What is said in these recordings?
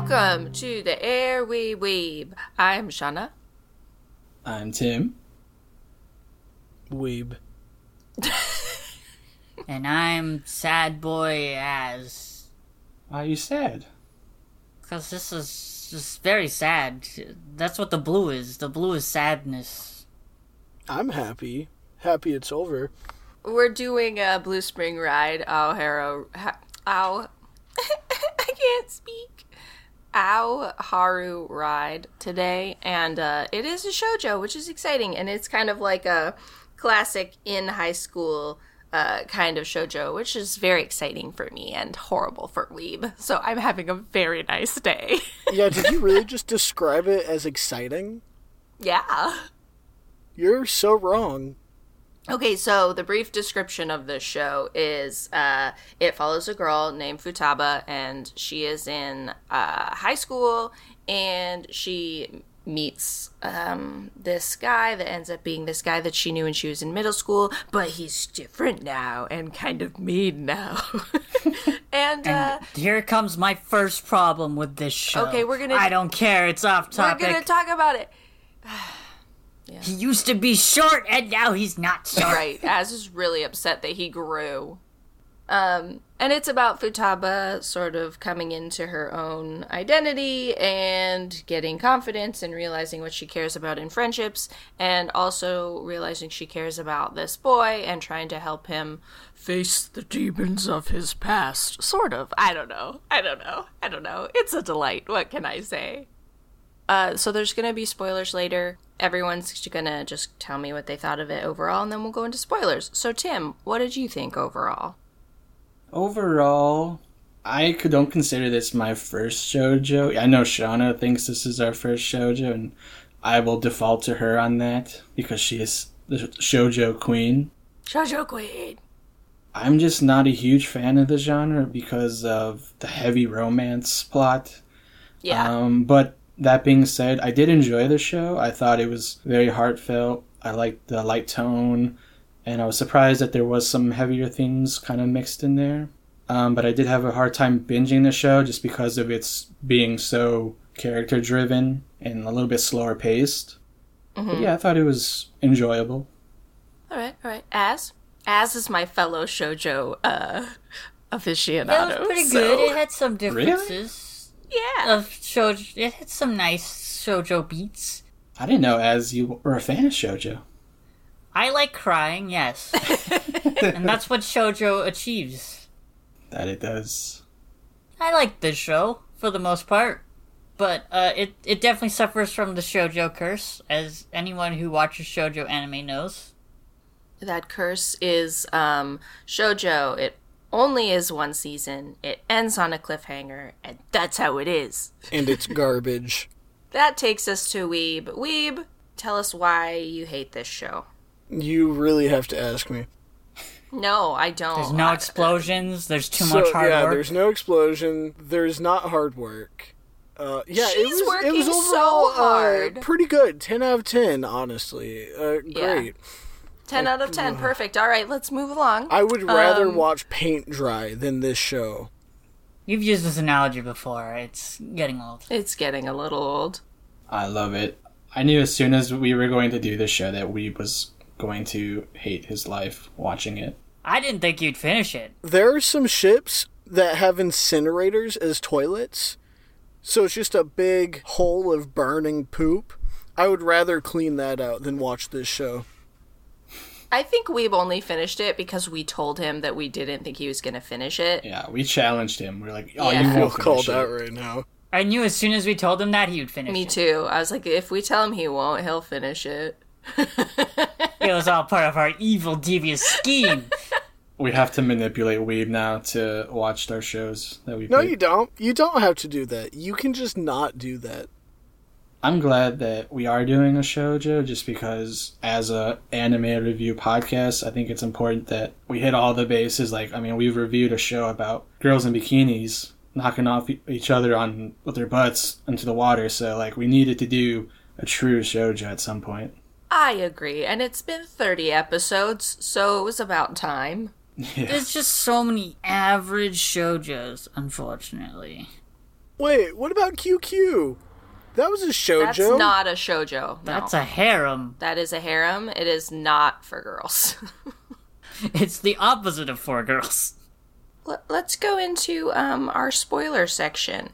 Welcome to the Air We Weeb. I'm Shawna. I'm Tim. Weeb. And I'm sad boy Az. Why are you sad? Because this is just very sad. That's what the blue is. The blue is sadness. I'm happy. Happy it's over. We're doing a Blue Spring ride. Ow, Haro. Ha- ow. I can't speak. Ao Haru ride today, and uh, it is a shojo, which is exciting, and it's kind of like a classic in high school uh, kind of shojo, which is very exciting for me and horrible for Weeb. So I'm having a very nice day. Yeah, did you really just describe it as exciting? yeah. You're so wrong. Okay, so the brief description of this show is uh, it follows a girl named Futaba, and she is in uh, high school, and she meets um, this guy that ends up being this guy that she knew when she was in middle school, but he's different now and kind of mean now. and, uh, here comes my first problem with this show. Okay, we're gonna- I don't care. It's off topic. we're gonna talk about it. He used to be short, and now he's not short. right. Az is really upset that he grew. Um, and it's about Futaba sort of coming into her own identity and getting confidence and realizing what she cares about in friendships, and also realizing she cares about this boy and trying to help him face the demons of his past. Sort of. I don't know. I don't know. I don't know. It's a delight. What can I say? Uh, so there's gonna be spoilers later. Everyone's gonna just tell me what they thought of it overall, and then we'll go into spoilers. So Tim, what did you think overall? Overall, I don't consider this my first shoujo. I know Shawna thinks this is our first shoujo, and I will default to her on that because she is the shoujo queen. Shoujo Queen. I'm just not a huge fan of the genre because of the heavy romance plot. Yeah. Um, but that being said, I did enjoy the show. I thought it was very heartfelt. I liked the light tone, and I was surprised that there was some heavier themes kind of mixed in there. Um, but I did have a hard time binging the show just because of its being so character driven and a little bit slower paced. But yeah, I thought it was enjoyable. all right, all right. As Az is my fellow shoujo uh, aficionado. It was pretty so- good. It had some differences Yeah. of shoujo. It had some nice shoujo beats. I didn't know Az you were a fan of shoujo. I like crying, yes, and that's what shoujo achieves. That it does. I like this show for the most part, but uh, it it definitely suffers from the shoujo curse, as anyone who watches shoujo anime knows. that curse is um shojo it only is one season it ends on a cliffhanger and that's how it is And it's garbage. that takes us to weeb weeb tell us why you hate this show You really have to ask me. no i don't There's no explosions. There's too so, much hard yeah, work. there's no explosion. There's not hard work. Uh, yeah, it She's was, it working was so hard. Uh, pretty good. Ten out of ten, honestly. Uh, Yeah. Great. 10 out of 10 perfect all right let's move along I would rather Um, watch paint dry than this show. You've used this analogy before. It's getting old. it's getting a little old I love it. I knew as soon as we were going to do this show that Weeb was going to hate his life watching it. I didn't think you'd finish it. There are some ships that have incinerators as toilets, so it's just a big hole of burning poop. I would rather clean that out than watch this show. I think we've only finished it because we told him that we didn't think he was going to finish it Yeah, we challenged him. We are like, "Oh, Yeah. you I feel won't called finish out it." right now. I knew as soon as we told him that he would finish me it. too i was like if we tell him he won't he'll finish it It was all part of our evil, devious scheme. We have to manipulate Weeb now to watch our shows that we. No, pick. you don't. You don't have to do that. You can just not do that. I'm glad that we are doing a shoujo just because as a anime review podcast, I think it's important that we hit all the bases. Like, I mean, we've reviewed a show about girls in bikinis knocking off each other on with their butts into the water, so like we needed to do a true shoujo at some point. I agree, and it's been 30 episodes, so it was about time. Yeah. There's just so many average shoujos, unfortunately. Wait, what about QQ? That was a shojo. That's not a shojo. No. That's a harem. that is a harem. It is not for girls. It's the opposite of for girls. Let- Let's go into um, our spoiler section.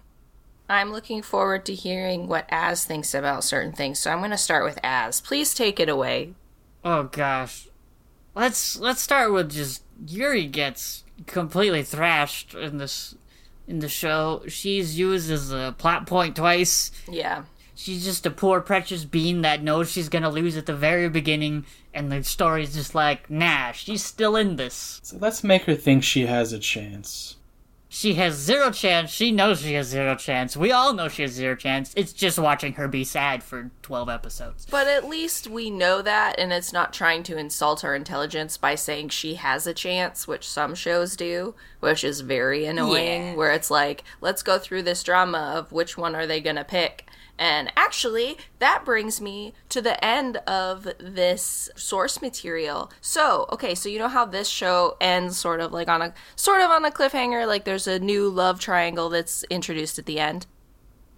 I'm looking forward to hearing what Az thinks about certain things, so I'm going to start with Az. Please take it away. Oh gosh. Let's let's start with just Yuri gets completely thrashed in this in the show. She's used as a plot point twice. Yeah. She's just a poor precious bean that knows she's gonna lose at the very beginning, and the story's just like, nah, she's still in this. So let's make her think she has a chance. She has zero chance. She knows she has zero chance. We all know she has zero chance. It's just watching her be sad for 12 episodes. But at least we know that, and it's not trying to insult her intelligence by saying she has a chance, which some shows do, which is very annoying. Yeah. Where it's like, let's go through this drama of which one are they going to pick. And actually, that brings me to the end of this source material. So, okay, so you know how this show ends sort of like on a sort of on a cliffhanger, like there's a new love triangle that's introduced at the end.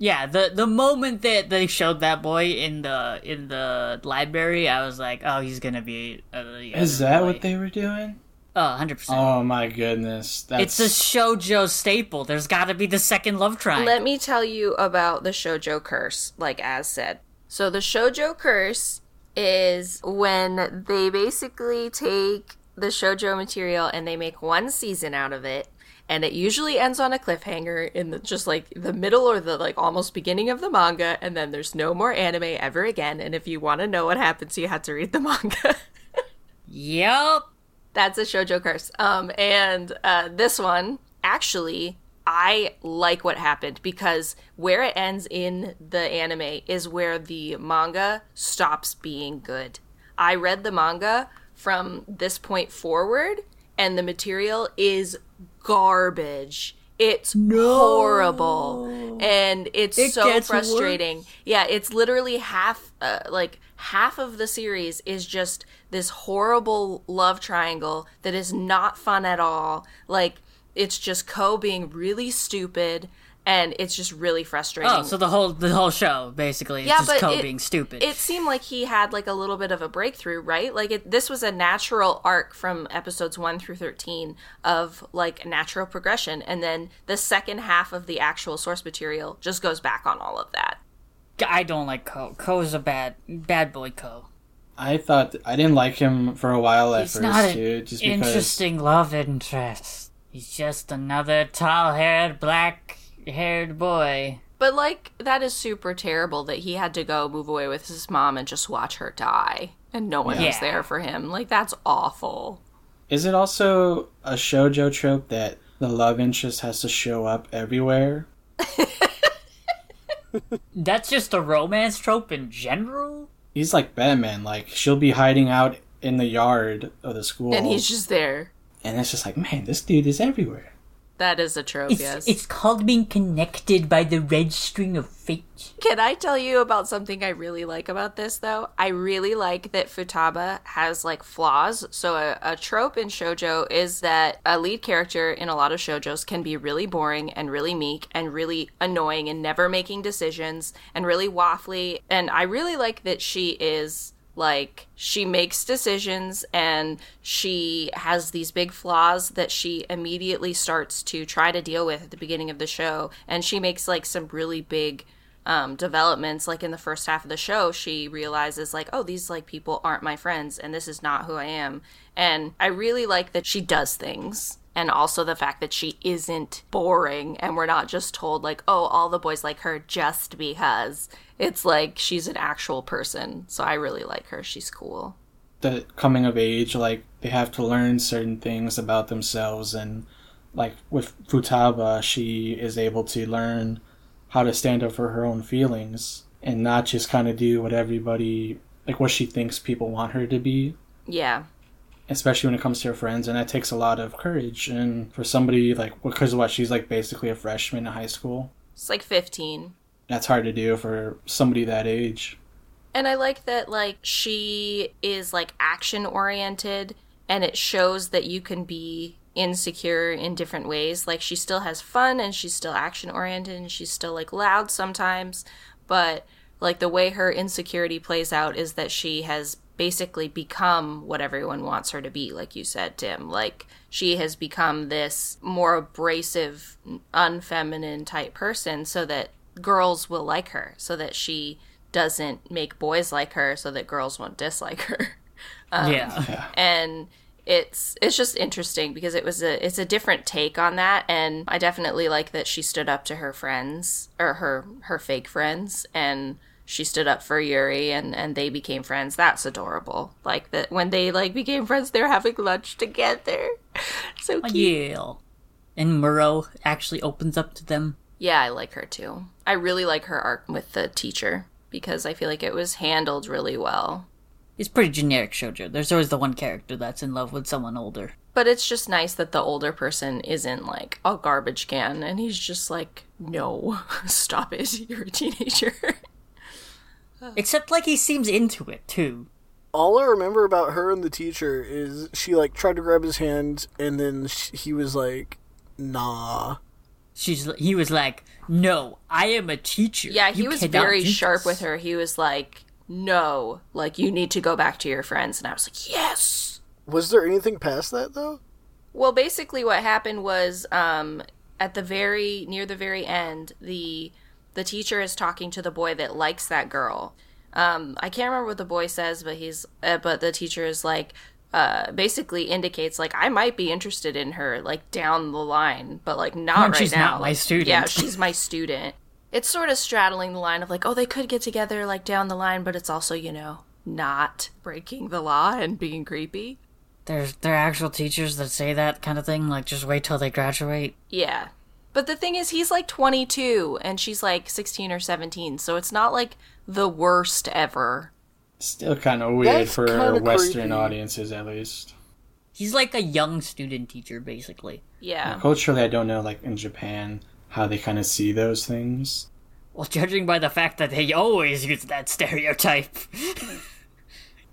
Yeah, the the moment that they showed that boy in the in the library, I was like, oh, he's gonna be. Uh, the Is that boy. what they were doing? Oh, 100%. Oh my goodness. It's a shoujo staple. There's got to be the second love triangle. Let me tell you about the shoujo curse, like Az said. So the shoujo curse is when they basically take the shoujo material and they make one season out of it and it usually ends on a cliffhanger in the just like the middle or the like almost beginning of the manga and then there's no more anime ever again and if you want to know what happens you have to read the manga. Yup. That's a shoujo curse. Um, and uh, this one, actually, I like what happened because where it ends in the anime is where the manga stops being good. I read the manga from this point forward, and the material is garbage. It's horrible, and it's It so frustrating. Yeah, it's literally half, uh, like half of the series is just this horrible love triangle that is not fun at all. Like it's just Kou being really stupid, and it's just really frustrating. Oh, so the whole the whole show basically is Yeah, just but Kou it- being stupid. it seemed like he had like a little bit of a breakthrough, right? Like it, this was a natural arc from episodes 1 through 13 of like natural progression and then the second half of the actual source material just goes back on all of that. I don't like Kou. Kou's a bad bad boy Kou. I thought I didn't like him for a while at He's first not an too, just because interesting love interest. He's just another tall-haired, black-haired boy. But like that is super terrible that he had to go move away with his mom and just watch her die and no one was there for him. Like that's awful. Is it also a shojo trope that the love interest has to show up everywhere? That's just a romance trope in general. He's like Batman, like she'll be hiding out in the yard of the school And he's just there. and it's just like, man, this dude is everywhere. That is a trope, It's, yes. it's called being connected by the red string of fate. Can I tell you about something I really like about this though? I really like that Futaba has like flaws. So a, a trope in shojo is that a lead character in a lot of shojos can be really boring and really meek and really annoying and never making decisions and really waffly. And I really like that she is like she makes decisions and she has these big flaws that she immediately starts to try to deal with at the beginning of the show. And she makes like some really big um, developments. Like in the first half of the show she realizes like oh these like people aren't my friends and this is not who i am. And i really like that she does things and also the fact that she isn't boring and we're not just told like oh all the boys like her just because. It's like she's an actual person so i really like her. She's cool. The coming of age, like they have to learn certain things about themselves and like with Futaba, she is able to learn how to stand up for her own feelings and not just kind of do what everybody like what she thinks people want her to be. Yeah especially when it comes to her friends and that takes a lot of courage. And for somebody like because what she's like basically a freshman in high school? It's like 15 that's hard to do for somebody that age. And I like that like she is like action oriented and it shows that you can be insecure in different ways. Like she still has fun and she's still action oriented and she's still like loud sometimes, but like the way her insecurity plays out is that she has basically become what everyone wants her to be, like you said, Tim. Like she has become this more abrasive, unfeminine type person so that girls will like her, so that she doesn't make boys like her, so that girls won't dislike her. Um, yeah. and it's it's just interesting because it was a it's a different take on that and I definitely like that she stood up to her friends or her her fake friends and she stood up for Yuri and and they became friends. That's adorable. Like that when they like became friends they're having lunch together. so cute. Yeah. And Murao actually opens up to them. Yeah, I like her too. I really like her arc with the teacher because I feel like it was handled really well. It's pretty generic shoujo. There's always the one character that's in love with someone older. But it's just nice that the older person isn't like a garbage can and he's just like, no, stop it. You're a teenager. Except like he seems into it too. All I remember about her and the teacher is she like tried to grab his hand, and then sh he was like, "Nah." She's he was like, "No, I am a teacher." yeah, he You was very sharp this." with her. He was like, no, like, you need to go back to your friends. And I was like, yes. Was there anything past that though? Well, basically, what happened was um, at the very near the very end, the the teacher is talking to the boy that likes that girl. Um, I can't remember what the boy says, but he's uh, but the teacher is like uh, basically indicates like I might be interested in her like down the line, but like not right she's now. not my student. Yeah, she's my student. It's sort of straddling the line of like, oh, they could get together like down the line, but it's also you know not breaking the law and being creepy. There's there are actual teachers that say that kind of thing. Like, just wait till they graduate. Yeah. But the thing is, he's like 22 and she's like 16 or 17, so it's not like the worst ever. Still kind of weird That's for kinda Western creepy. audiences, at least. He's like a young student teacher, basically. Yeah. Culturally, I don't know, like in Japan, how they kind of see those things. Well, judging by the fact that they always use that stereotype.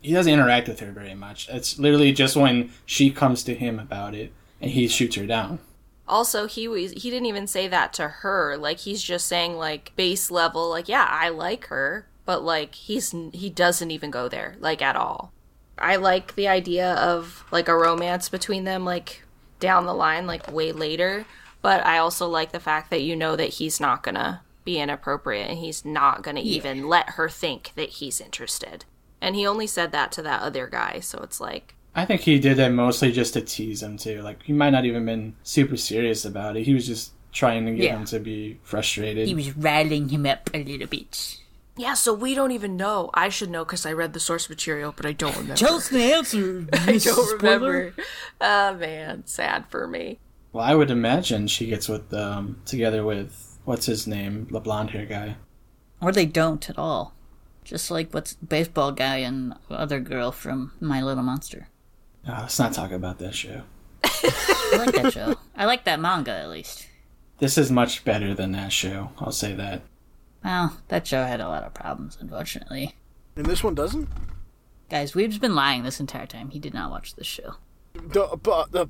He doesn't interact with her very much. It's literally just when she comes to him about it, and he shoots her down. Also, he was he didn't even say that to her. Like he's just saying like base level like yeah, I like her, but like he's he doesn't even go there like at all. I like the idea of like a romance between them like down the line like way later, but I also like the fact that you know that he's not going to be inappropriate and he's not going to even let her think that he's interested. And he only said that to that other guy, so it's like I think he did that mostly just to tease him too. Like he might not even been super serious about it. He was just trying to get Yeah. him to be frustrated. he was riling him up a little bit. Yeah, so we don't even know. I should know because I read the source material, but I don't remember. Tell us the answer. I don't remember. Oh man, sad for me. well, I would imagine she gets with um together with what's his name, the blonde hair guy. Or they don't at all. Just like what's baseball guy and other girl from My Little Monster. Oh, let's not talk about that show. I like that show. I like that manga at least. This is much better than that show. I'll say that. Well, that show had a lot of problems, unfortunately. And this one doesn't. Guys, we've been lying this entire time. He did not watch this show. Duh, but, uh,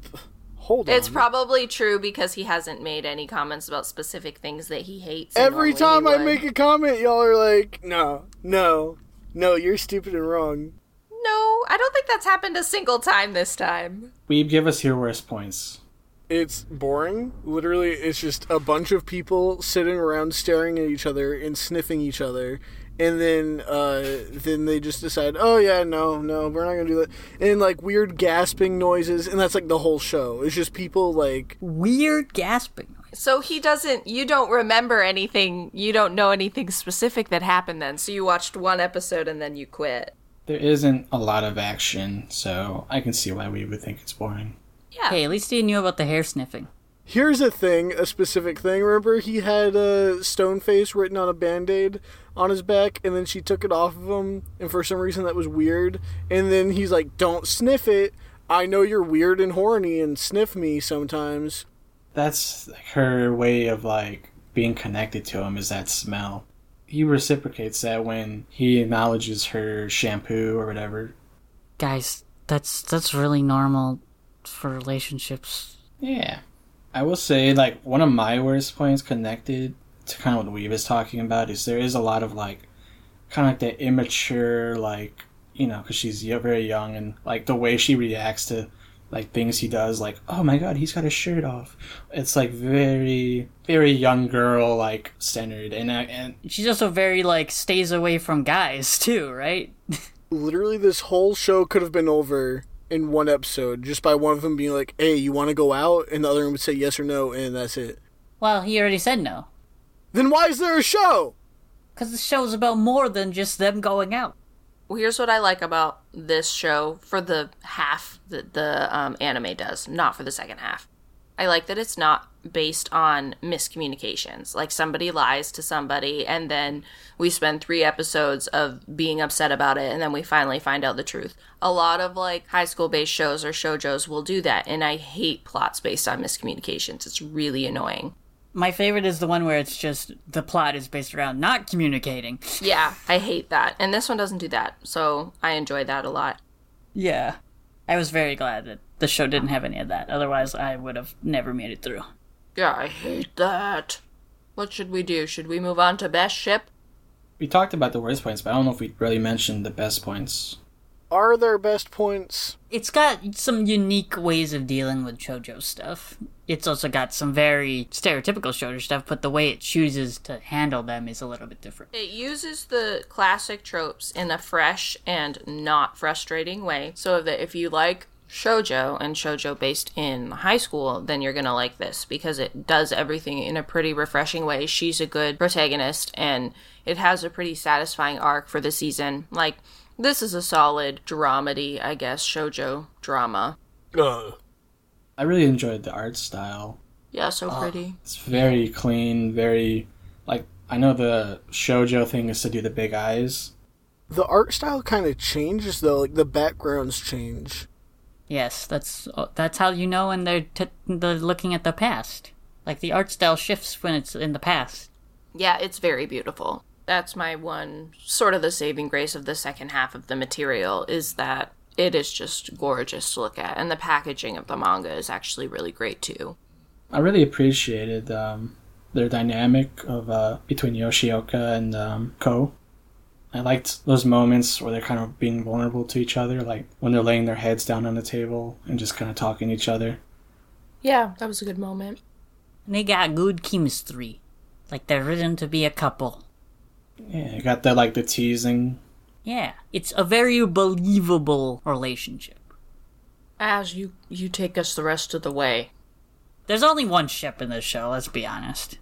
hold on. It's probably true because he hasn't made any comments about specific things that he hates. Every time I would. make a comment, y'all are like, "No, no, no, you're stupid and wrong." No, I don't think that's happened a single time this time. Weeb, give us your worst points. It's boring. Literally, it's just a bunch of people sitting around staring at each other and sniffing each other, and then uh, then they just decide, "Oh yeah, no, no, we're not gonna do that." And like weird gasping noises, and that's like the whole show. It's just people like Weird gasping. So he doesn't. You don't remember anything. You don't know anything specific that happened then. So you watched one episode and then you quit. There isn't a lot of action, so I can see why we would think it's boring. Yeah. Hey, at least he knew about the hair sniffing. Here's a thing, a specific thing. Remember, he had a stone face written on a band aid on his back, and then she took it off of him, and for some reason that was weird. And then he's like, Don't sniff it. I know you're weird and horny, and sniff me sometimes. That's her way of like being connected to him is that smell. He reciprocates that when he acknowledges her shampoo or whatever. Guys, that's that's really normal for relationships. Yeah. I will say, like, one of my worst points connected to kind of what Weeb is talking about is there is a lot of, like, kind of like that immature, like, you know, because she's very young and, like, the way she reacts to, like, things he does, like, oh my god, he's got his shirt off. It's, like, very, very young girl, like, centered. And, I and She's also very like stays away from guys too, right? Literally, this whole show could have been over in one episode just by one of them being like, "Hey, you want to go out?" and the other one would say yes or no, and that's it. Well, he already said no. Then why is there a show? Because the show's about more than just them going out. Well, here's what I like about this show for the half that the um, anime does, not for the second half. I like that it's not based on miscommunications. Like somebody lies to somebody, and then we spend three episodes of being upset about it, and then we finally find out the truth. A lot of like high school based shows or shoujos will do that, and I hate plots based on miscommunications. It's really annoying. My favorite is the one where it's just the plot is based around not communicating. Yeah, I hate that. And this one doesn't do that, so I enjoy that a lot. Yeah. I was very glad that the show didn't have any of that. Otherwise, I would have never made it through. Yeah, I hate that. What should we do? Should we move on to best ship? we talked about the worst points, but I don't know if we really mentioned the best points. Are there best points? It's got some unique ways of dealing with shoujo stuff. It's also got some very stereotypical shoujo stuff, but the way it chooses to handle them is a little bit different. It uses the classic tropes in a fresh and not frustrating way, so that if you like shojo and shojo based in high school, then you're gonna like this because it does everything in a pretty refreshing way. She's a good protagonist and it has a pretty satisfying arc for the season. Like, this is a solid dramedy, I guess, shojo drama. Ugh. I really enjoyed the art style. Yeah, so uh, pretty. It's very clean, very like I know the shojo thing is to do the big eyes. The art style kind of changes though, like the backgrounds change. Yes, that's uh, that's how you know when they're, t- they're looking at the past. Like the art style shifts when it's in the past. Yeah, it's very beautiful. That's my one sort of the saving grace of the second half of the material is that it is just gorgeous to look at, and the packaging of the manga is actually really great too. I really appreciated um, their dynamic of uh, between Yoshioka and um, Kou. I liked those moments where they're kind of being vulnerable to each other, like when they're laying their heads down on the table and just kind of talking to each other. Yeah, that was a good moment. And they got good chemistry. Like they're written to be a couple. Yeah, you got the like the teasing. Yeah, it's a very believable relationship. Az you you take us the rest of the way. There's only one ship in this show, let's be honest.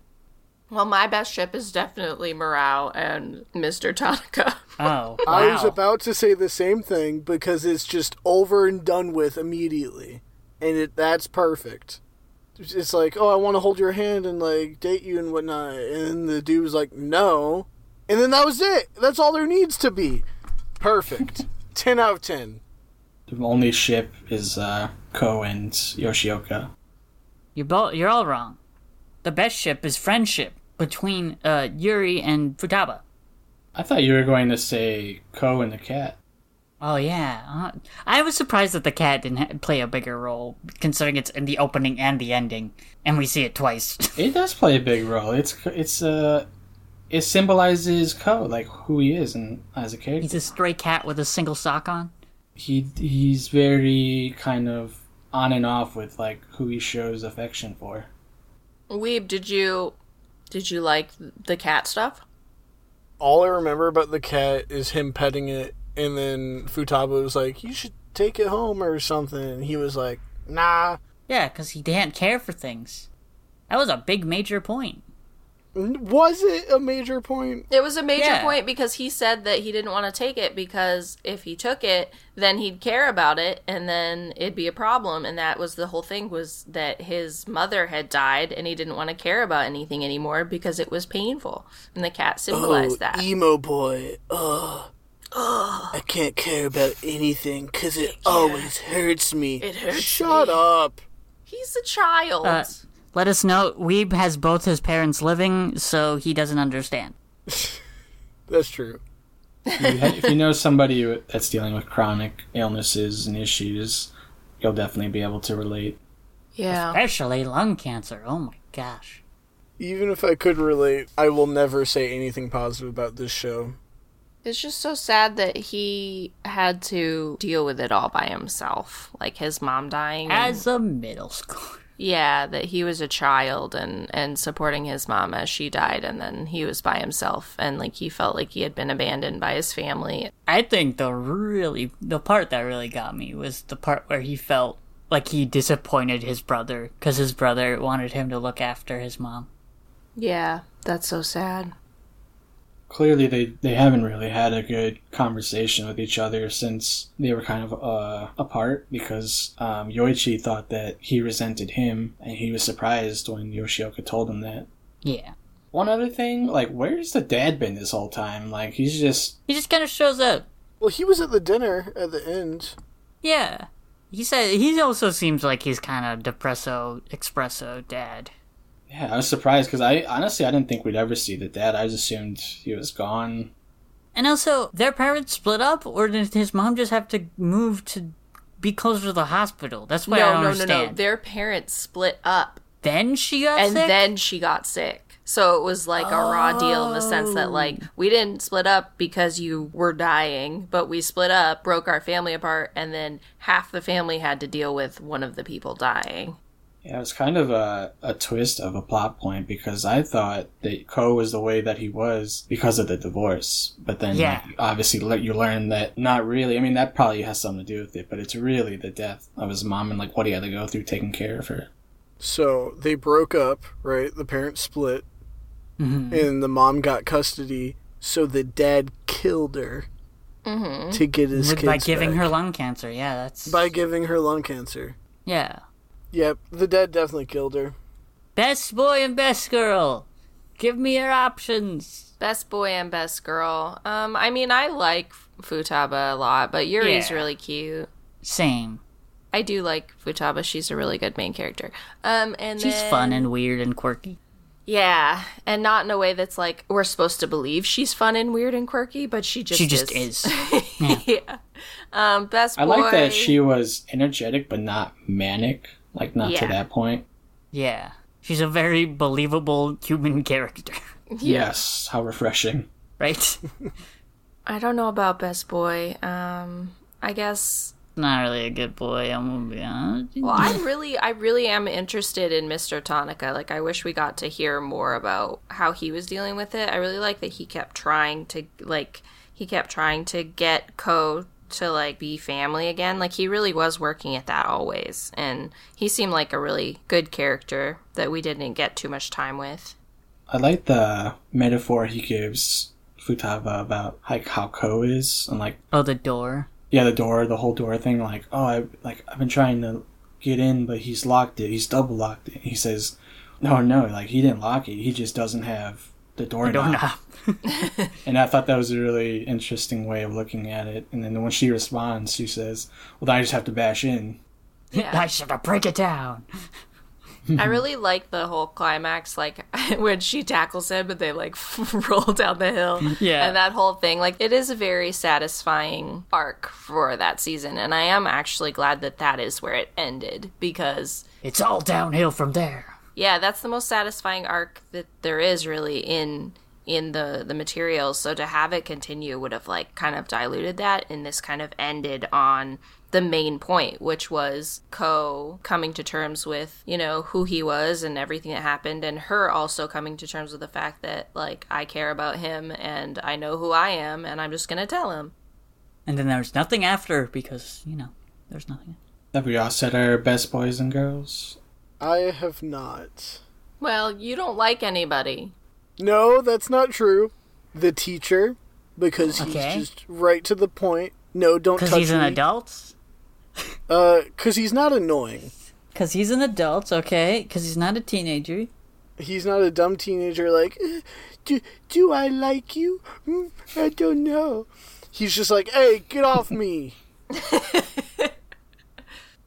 Well, my best ship is definitely Murao and Mr. Tanaka. Oh, wow. I was about to say the same thing because it's just over and done with immediately, and it that's perfect. It's like, oh, I want to hold your hand and like date you and whatnot, and the dude was like, no, and then that was it. That's all there needs to be. Perfect. ten out of ten. The only ship is uh, Kou and Yoshioka. You're, bo- you're all wrong. The best ship is friendship between uh, Yuri and Futaba. I thought you were going to say Kou and the cat. Oh yeah, uh, I was surprised that the cat didn't ha- play a bigger role, considering it's in the opening and the ending, and we see it twice. It does play a big role. It's it's uh it symbolizes Kou, like who he is and as a character. He's a stray cat with a single sock on. he he's very kind of on and off with like who he shows affection for. Weeb, did you did you like the cat stuff? All I remember about the cat is him petting it, and then Futaba was like, "You should take it home or something." And he was like, "Nah." Yeah, because he didn't care for things. That was a big major point. Was it a major point? It was a major Yeah. point because he said that he didn't want to take it because if he took it, then he'd care about it and then it'd be a problem. And that was the whole thing was that his mother had died and he didn't want to care about anything anymore because it was painful. And the cat symbolized that. Oh, emo boy. Ugh. I can't care about anything because it always hurts me. It hurts Shut me. up. He's a child. Uh, let us know. Weeb has both his parents living, so he doesn't understand. That's true. If you, ha- if you know somebody that's dealing with chronic illnesses and issues, you'll definitely be able to relate. Yeah. Especially lung cancer. Oh my gosh. Even if I could relate, I will never say anything positive about this show. It's just so sad that he had to deal with it all by himself. Like his mom dying. and- As a middle schooler. Yeah, that he was a child and and supporting his mom as she died and then he was by himself and like he felt like he had been abandoned by his family. I think the really the part that really got me was the part where he felt like he disappointed his brother because his brother wanted him to look after his mom. Yeah, that's so sad. Clearly, they, they haven't really had a good conversation with each other since they were kind of uh, apart because um, Yoichi thought that he resented him and he was surprised when Yoshioka told him that. Yeah. One other thing, like, where's the dad been this whole time? Like, he's just. He just kind of shows up. Well, he was at the dinner at the end. Yeah. He said he also seems like he's kind of depresso espresso dad. Yeah, I was surprised because I honestly I didn't think we'd ever see the dad. I just assumed he was gone. And also, their parents split up, or did his mom just have to move to be closer to the hospital? That's what I no, don't no, no, understand. no. Their parents split up Then she got and sick. then she got sick. So it was like a raw deal in the sense that oh. like we didn't split up because you were dying, but we split up, broke our family apart, and then half the family had to deal with one of the people dying. Yeah, it was kind of a, a twist of a plot point because I thought that Kou was the way that he was because of the divorce. But then, Yeah. like, obviously, le- you learn that not really. I mean, that probably has something to do with it, but it's really the death of his mom and, like, what he had to go through taking care of her. So they broke up, right? The parents split, Mhm. and the mom got custody. So the dad killed her to get his With- kids by giving back. her lung cancer. Yeah, that's by giving her lung cancer. yeah. Yep, the dead definitely killed her. Best boy and best girl. Give me your options. Best boy and best girl. Um, I mean, I like Futaba a lot, but Yuri's Yeah. really cute. Same. I do like Futaba. She's a really good main character. Um, and She's then- fun and weird and quirky. Yeah, and not in a way that's like we're supposed to believe she's fun and weird and quirky, but she just She just is. yeah. Um, best boy. I like that she was energetic but not manic, like, not to that point. Yeah. She's a very believable human character, Yes, how refreshing. right? I don't know about best boy. Um, I guess. Not really a good boy, I'm gonna be honest. Well, I really, I really am interested in Mr. Tanaka. Like, I wish we got to hear more about how he was dealing with it. I really like that he kept trying to, like, he kept trying to get Kou to like be family again. Like, he really was working at that always, and he seemed like a really good character that we didn't get too much time with. I like the metaphor he gives Futaba about, like, how Kou is, and, like, Oh, the door. yeah, the door, the whole door thing. Like, oh, I like I've been trying to get in, but he's locked it. He's double locked it. He says, no, no, like he didn't lock it. He just doesn't have the door Door knob. knob. And I thought that was a really interesting way of looking at it. And then when she responds, she says, well, then I just have to bash in. Yeah. I should have break it down. I really like the whole climax, like when she tackles him and they like roll down the hill. Yeah. And that whole thing. Like, it is a very satisfying arc for that season. And I am actually glad that that is where it ended because, It's all downhill from there. Yeah, that's the most satisfying arc that there is really in in the the materials so to have it continue would have like kind of diluted that and this kind of ended on the main point which was Kou coming to terms with you know who he was and everything that happened and her also coming to terms with the fact that like i care about him and i know who i am and i'm just gonna tell him And then there's nothing after because, you know, there's nothing. Have we all said our best boys and girls? I have not. well you don't like anybody No, that's not true. The teacher, because he's Okay. just right to the point. No, don't touch Because touch he's an me. adult? Uh, because he's not annoying. Because he's an adult, okay? Because he's not a teenager. He's not a dumb teenager like, "Eh, do, do I like you? Hmm, I don't know. He's just like, hey, get off me.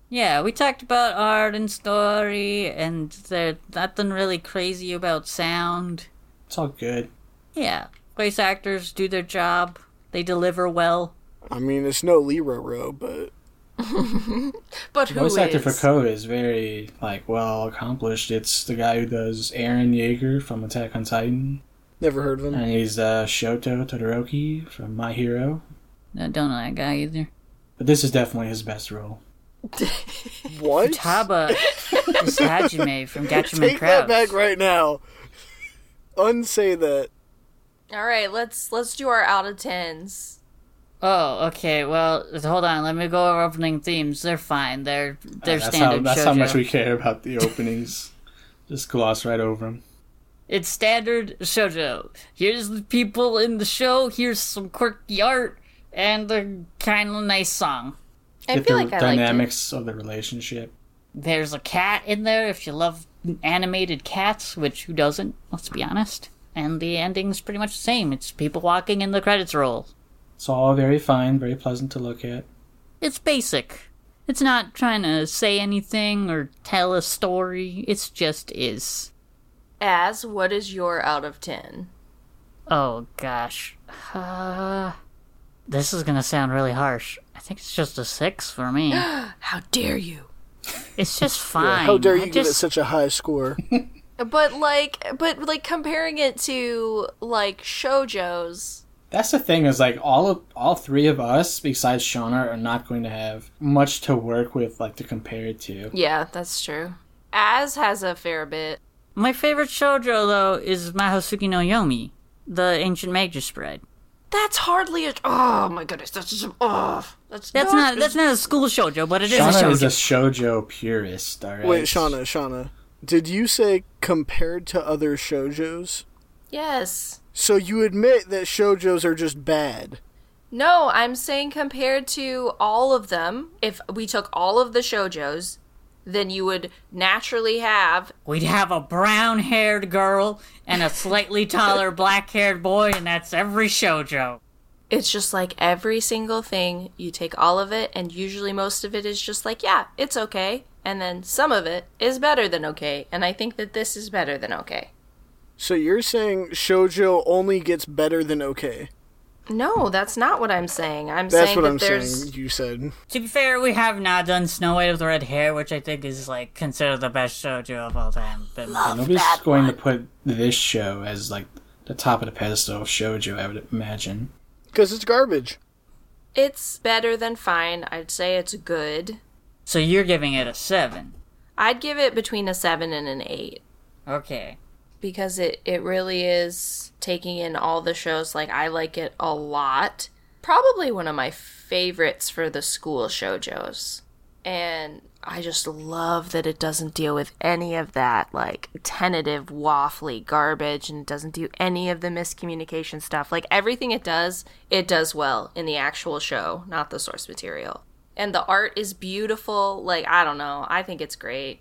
Yeah, we talked about art and story, and there's nothing really crazy about sound. It's all good. Yeah, voice actors do their job. They deliver well. I mean, it's no Leroy Row, but But who Voice actor for is? Is very like well accomplished. It's the guy who does Eren Yeager from Attack on Titan, Never heard of him. and he's uh, Shoto Todoroki from My Hero. I don't know that guy either. But this is definitely his best role. Futaba is Hajime from Gatchaman Take Crowds. that back right now. Unsay that. All right, let's let's do our out of tens. Oh, okay. Well, hold on. Let me go over opening themes. They're fine. They're they're Uh, that's standard how that's shoujo. how much we care about the openings. Just gloss right over them. It's standard shoujo. Here's the people in the show. Here's some quirky art and a kind of nice song. I Get feel the like I liked it. dynamics of the relationship. There's a cat in there if you love animated cats, which who doesn't? Let's be honest. And the ending's pretty much the same. It's people walking and the credits roll. It's all very fine, very pleasant to look at. It's basic. It's not trying to say anything or tell a story. It's just is. Az what is your out of ten? Oh gosh. Uh, this is gonna sound really harsh. I think it's just a six for me. How dare you? It's just fine. How dare you I give it such a high score? But like, but like comparing it to like shojo's. That's the thing is like all of all three of us besides Shawna are not going to have much to work with like to compare it to. Yeah, that's true. Az has a fair bit. My favorite shoujo though is Mahoutsukai no Yome, the ancient magus bride. That's hardly a. Oh my goodness, that's just. Oh, that's That's not that's not a school shoujo, but it is a Shawna is a shoujo. shojo purist, alright? Wait, Shawna, Shawna. Did you say compared to other shoujos? Yes. So you admit that shoujos are just bad. No, I'm saying compared to all of them, if we took all of the shoujos, then you would naturally have. We'd have a brown-haired girl and a slightly taller black-haired boy, and that's every shoujo. It's just like every single thing, you take all of it, and usually most of it is just like, yeah, it's okay. And then some of it is better than okay. And I think that this is better than okay. So you're saying shoujo only gets better than okay? No, that's not what I'm saying. I'm That's saying what that I'm there's. saying. You said. To be fair, we have not done Snow White with the Red Hair, which I think is like considered the best shoujo of all time. But Nobody's going to put this show as like the top of the pedestal of shojo, I would imagine. Because it's garbage. It's better than fine. I'd say it's good. so you're giving it a seven. I'd give it between a 7 and an 8. Okay. Because it it really is taking in all the shows like I like it a lot. Probably one of my favorites for the school shojos. And I just love that it doesn't deal with any of that like tentative waffly garbage and it doesn't do any of the miscommunication stuff. Like everything it does, it does well in the actual show, not the source material. And the art is beautiful. Like I don't know, I think it's great.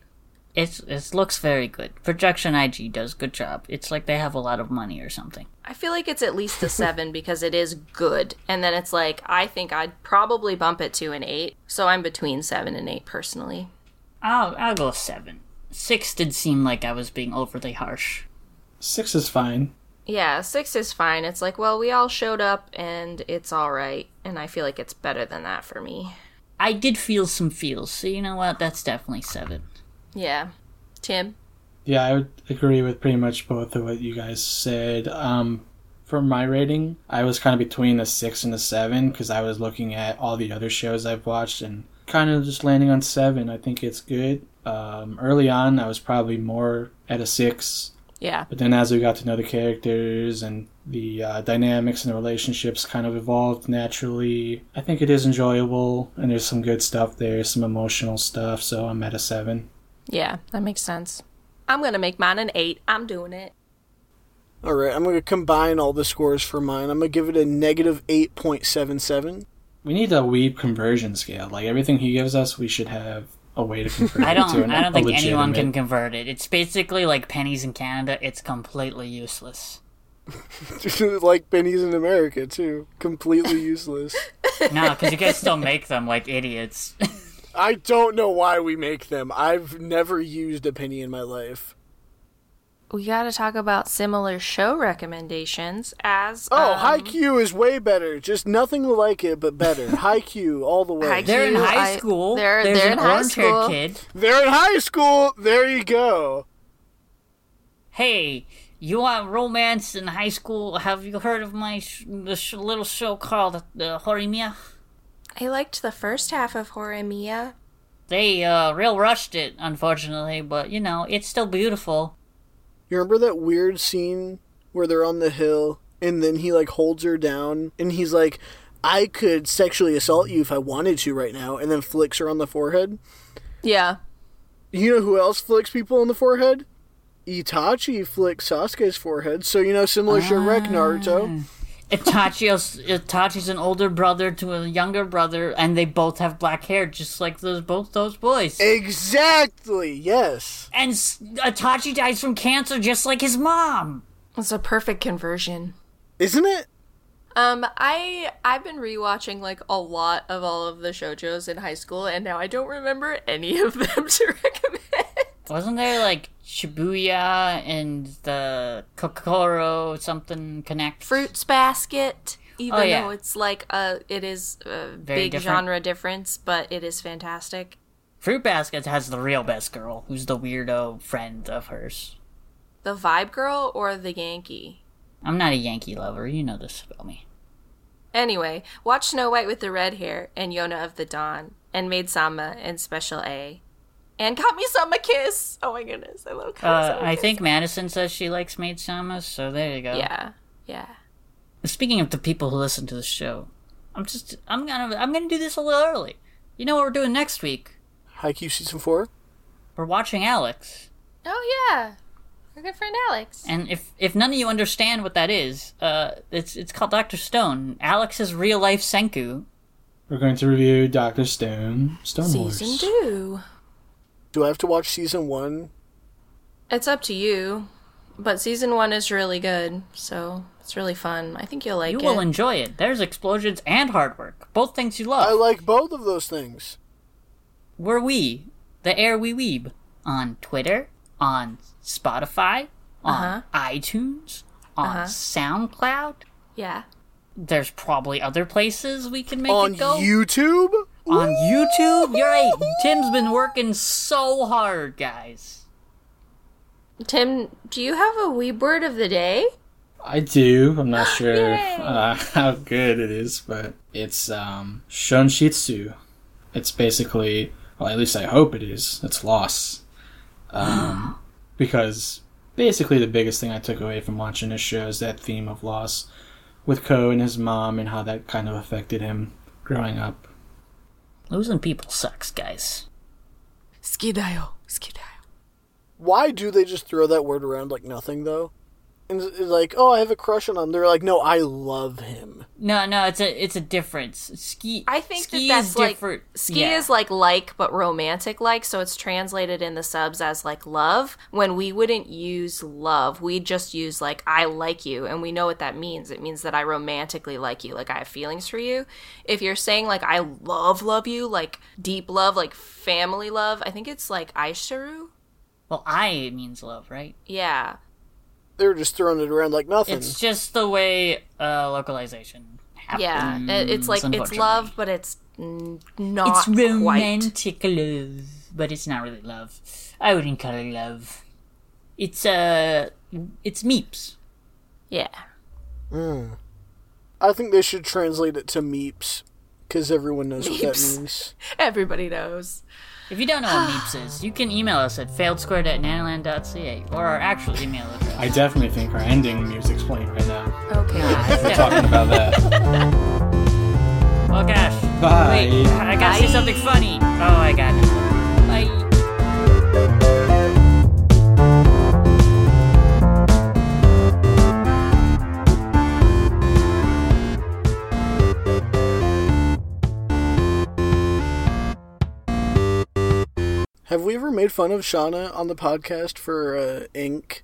It's it looks very good. Production I.G does good job. It's like they have a lot of money or something. I feel like it's at least a seven because it is good. And then it's like, I think I'd probably bump it to an eight. So I'm between seven and eight personally. I'll I'll go seven. Six did seem like I was being overly harsh. Six is fine. Yeah, six is fine. It's like, well, we all showed up and it's all right. And I feel like it's better than that for me. I did feel some feels, so you know what? That's definitely seven. Yeah. Tim? Yeah, I would agree with pretty much both of what you guys said. Um, for my rating, I was kind of between a six and a seven because I was looking at all the other shows I've watched and kind of just landing on seven. I think it's good. Um, early on, I was probably more at a six, Yeah. but then as we got to know the characters and the uh, dynamics and the relationships kind of evolved naturally, I think it is enjoyable and there's some good stuff there, some emotional stuff. So I'm at a seven. Yeah, that makes sense. I'm going to make mine an eight. I'm doing it. All right, I'm going to combine all the scores for mine. I'm going to give it a negative 8.77. We need a weeb conversion scale. Like everything he gives us, we should have a way to convert I it to don't an, I don't a think anyone can convert it. It's basically like pennies in Canada. It's completely useless. like pennies in America, too. Completely useless. No, because you guys still make them like idiots. I don't know why we make them. I've never used a penny in my life. we got to talk about similar show recommendations Az Oh, um, Q is way better. Just nothing like it, but better. Haikyuu all the way. Haikyuu. They're in high I- school. they're- There's they're an in high orange haired school. kid. They're in high school. There you go. Hey, you want romance in high school? Have you heard of my sh- the sh- little show called uh, Horimiya? I liked the first half of Horimiya. They uh, real rushed it, unfortunately, but you know it's still beautiful. You remember that weird scene where they're on the hill and then he like holds her down and he's like, I could sexually assault you if I wanted to right now, and then flicks her on the forehead? Yeah. You know who else flicks people on the forehead? Itachi flicks Sasuke's forehead, so you know, similar shit wreck Naruto. Itachi's Itachi's an older brother to a younger brother, and they both have black hair, just like those both those boys. Exactly, yes. and S- Itachi dies from cancer, just like his mom. It's a perfect conversion. Isn't it? Um, I I've been rewatching like a lot of all of the shoujos in high school, and now I don't remember any of them to recommend. Wasn't there like Shibuya and the Kokoro something connect? Fruits Basket, even Oh, yeah. though it's like a it is a Very big different. genre difference, but it is fantastic. Fruit Basket has the real best girl, who's the weirdo friend of hers. The Vibe Girl or the Yankee. I'm not a Yankee lover, you know this about me. Anyway, watch Snow White with the red hair and Yona of the Dawn, and Maid Sama and Special A, and Kami Sama Kiss. Oh my goodness, I love Kami Uh, Sama I think Madison says she likes Maid Sama, so there you go. Yeah, yeah. Speaking of the people who listen to the show, I'm just I'm gonna I'm gonna do this a little early. You know what we're doing next week? Haikyuu season four. We're watching Alex. Oh yeah, our good friend Alex. And if if none of you understand what that is, uh, it's it's called Doctor Stone. Alex's real life Senku. We're going to review Doctor Stone, Stone Season Wars. two. Do I have to watch season one? It's up to you, but season one is really good, so it's really fun. I think you'll like You it. will enjoy it. There's explosions and hard work, both things you love. I like both of those things. We're we, the Air We Weeb, on Twitter, on Spotify, on Uh-huh. iTunes, on SoundCloud. yeah. There's probably other places we can make On it go. YouTube? On YouTube. You're right. Tim's been working so hard, guys. Tim, do you have a wee word of the day? I do. I'm not sure uh, how good it is, but it's um, Shonshitsu. It's basically, well, at least I hope it is. It's loss. Um, because basically the biggest thing I took away from watching this show is that theme of loss with Kou and his mom and how that kind of affected him growing up. Losing people sucks, guys. Skidayo. Skidayo. Why do they just throw that word around like nothing, though? And it's it's like, oh, I have a crush on him. They're like, no, I love him. No, no, it's a it's a difference. Ski. I think ski that that's is like different. ski Yeah. is like like but romantic like, so it's translated in the subs as like love. When we wouldn't use love, we'd just use like I like you, and we know what that means. It means that I romantically like you, like I have feelings for you. If you're saying like I love love you, like deep love, like family love, I think it's like aishiteru. well, I means love, right? Yeah, They're just throwing it around like nothing. It's just the way uh, localization happens. yeah. It's like it's love, but it's not It's quite. romantic love, but it's not really love. I wouldn't call it love. It's uh, it's meeps. Yeah. I think they should translate it to meeps, because everyone knows what that means. Everybody knows. If you don't know what meeps is, you can email us at failedsquared at nanoland.ca or our actual email address. I definitely think our ending music's playing right now. Okay. We're talking about that. Oh gosh. Bye. Wait, I gotta say something funny. Oh, I got it. Have we ever made fun of Shawna on the podcast for uh, ink?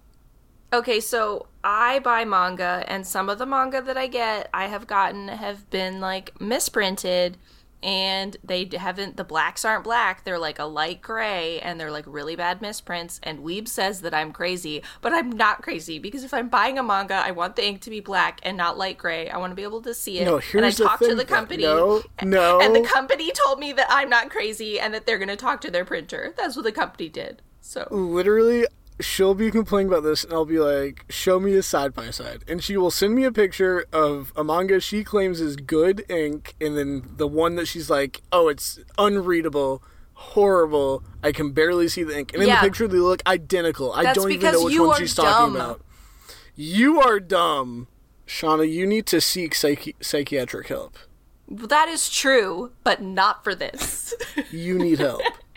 Okay, so I buy manga, and some of the manga that I get, I have gotten have been like misprinted, and they haven't the blacks aren't black they're like a light gray and they're like really bad misprints and weeb says that i'm crazy but i'm not crazy because if i'm buying a manga i want the ink to be black and not light gray. I want to be able to see it No, and i here's the talked to thing, the company No, no. and the company told me that i'm not crazy and that they're going to talk to their printer. That's what the company did so. Literally she'll be complaining about this and I'll be like, show me a side by side. And she will send me a picture of a manga she claims is good ink and then the one that she's like, oh, it's unreadable, horrible, I can barely see the ink. And in Yeah. the picture they look identical. I don't even know which one she's dumb. talking about. You are dumb. Shawna, you need to seek psychi- psychiatric help. that is true but not for this You need help.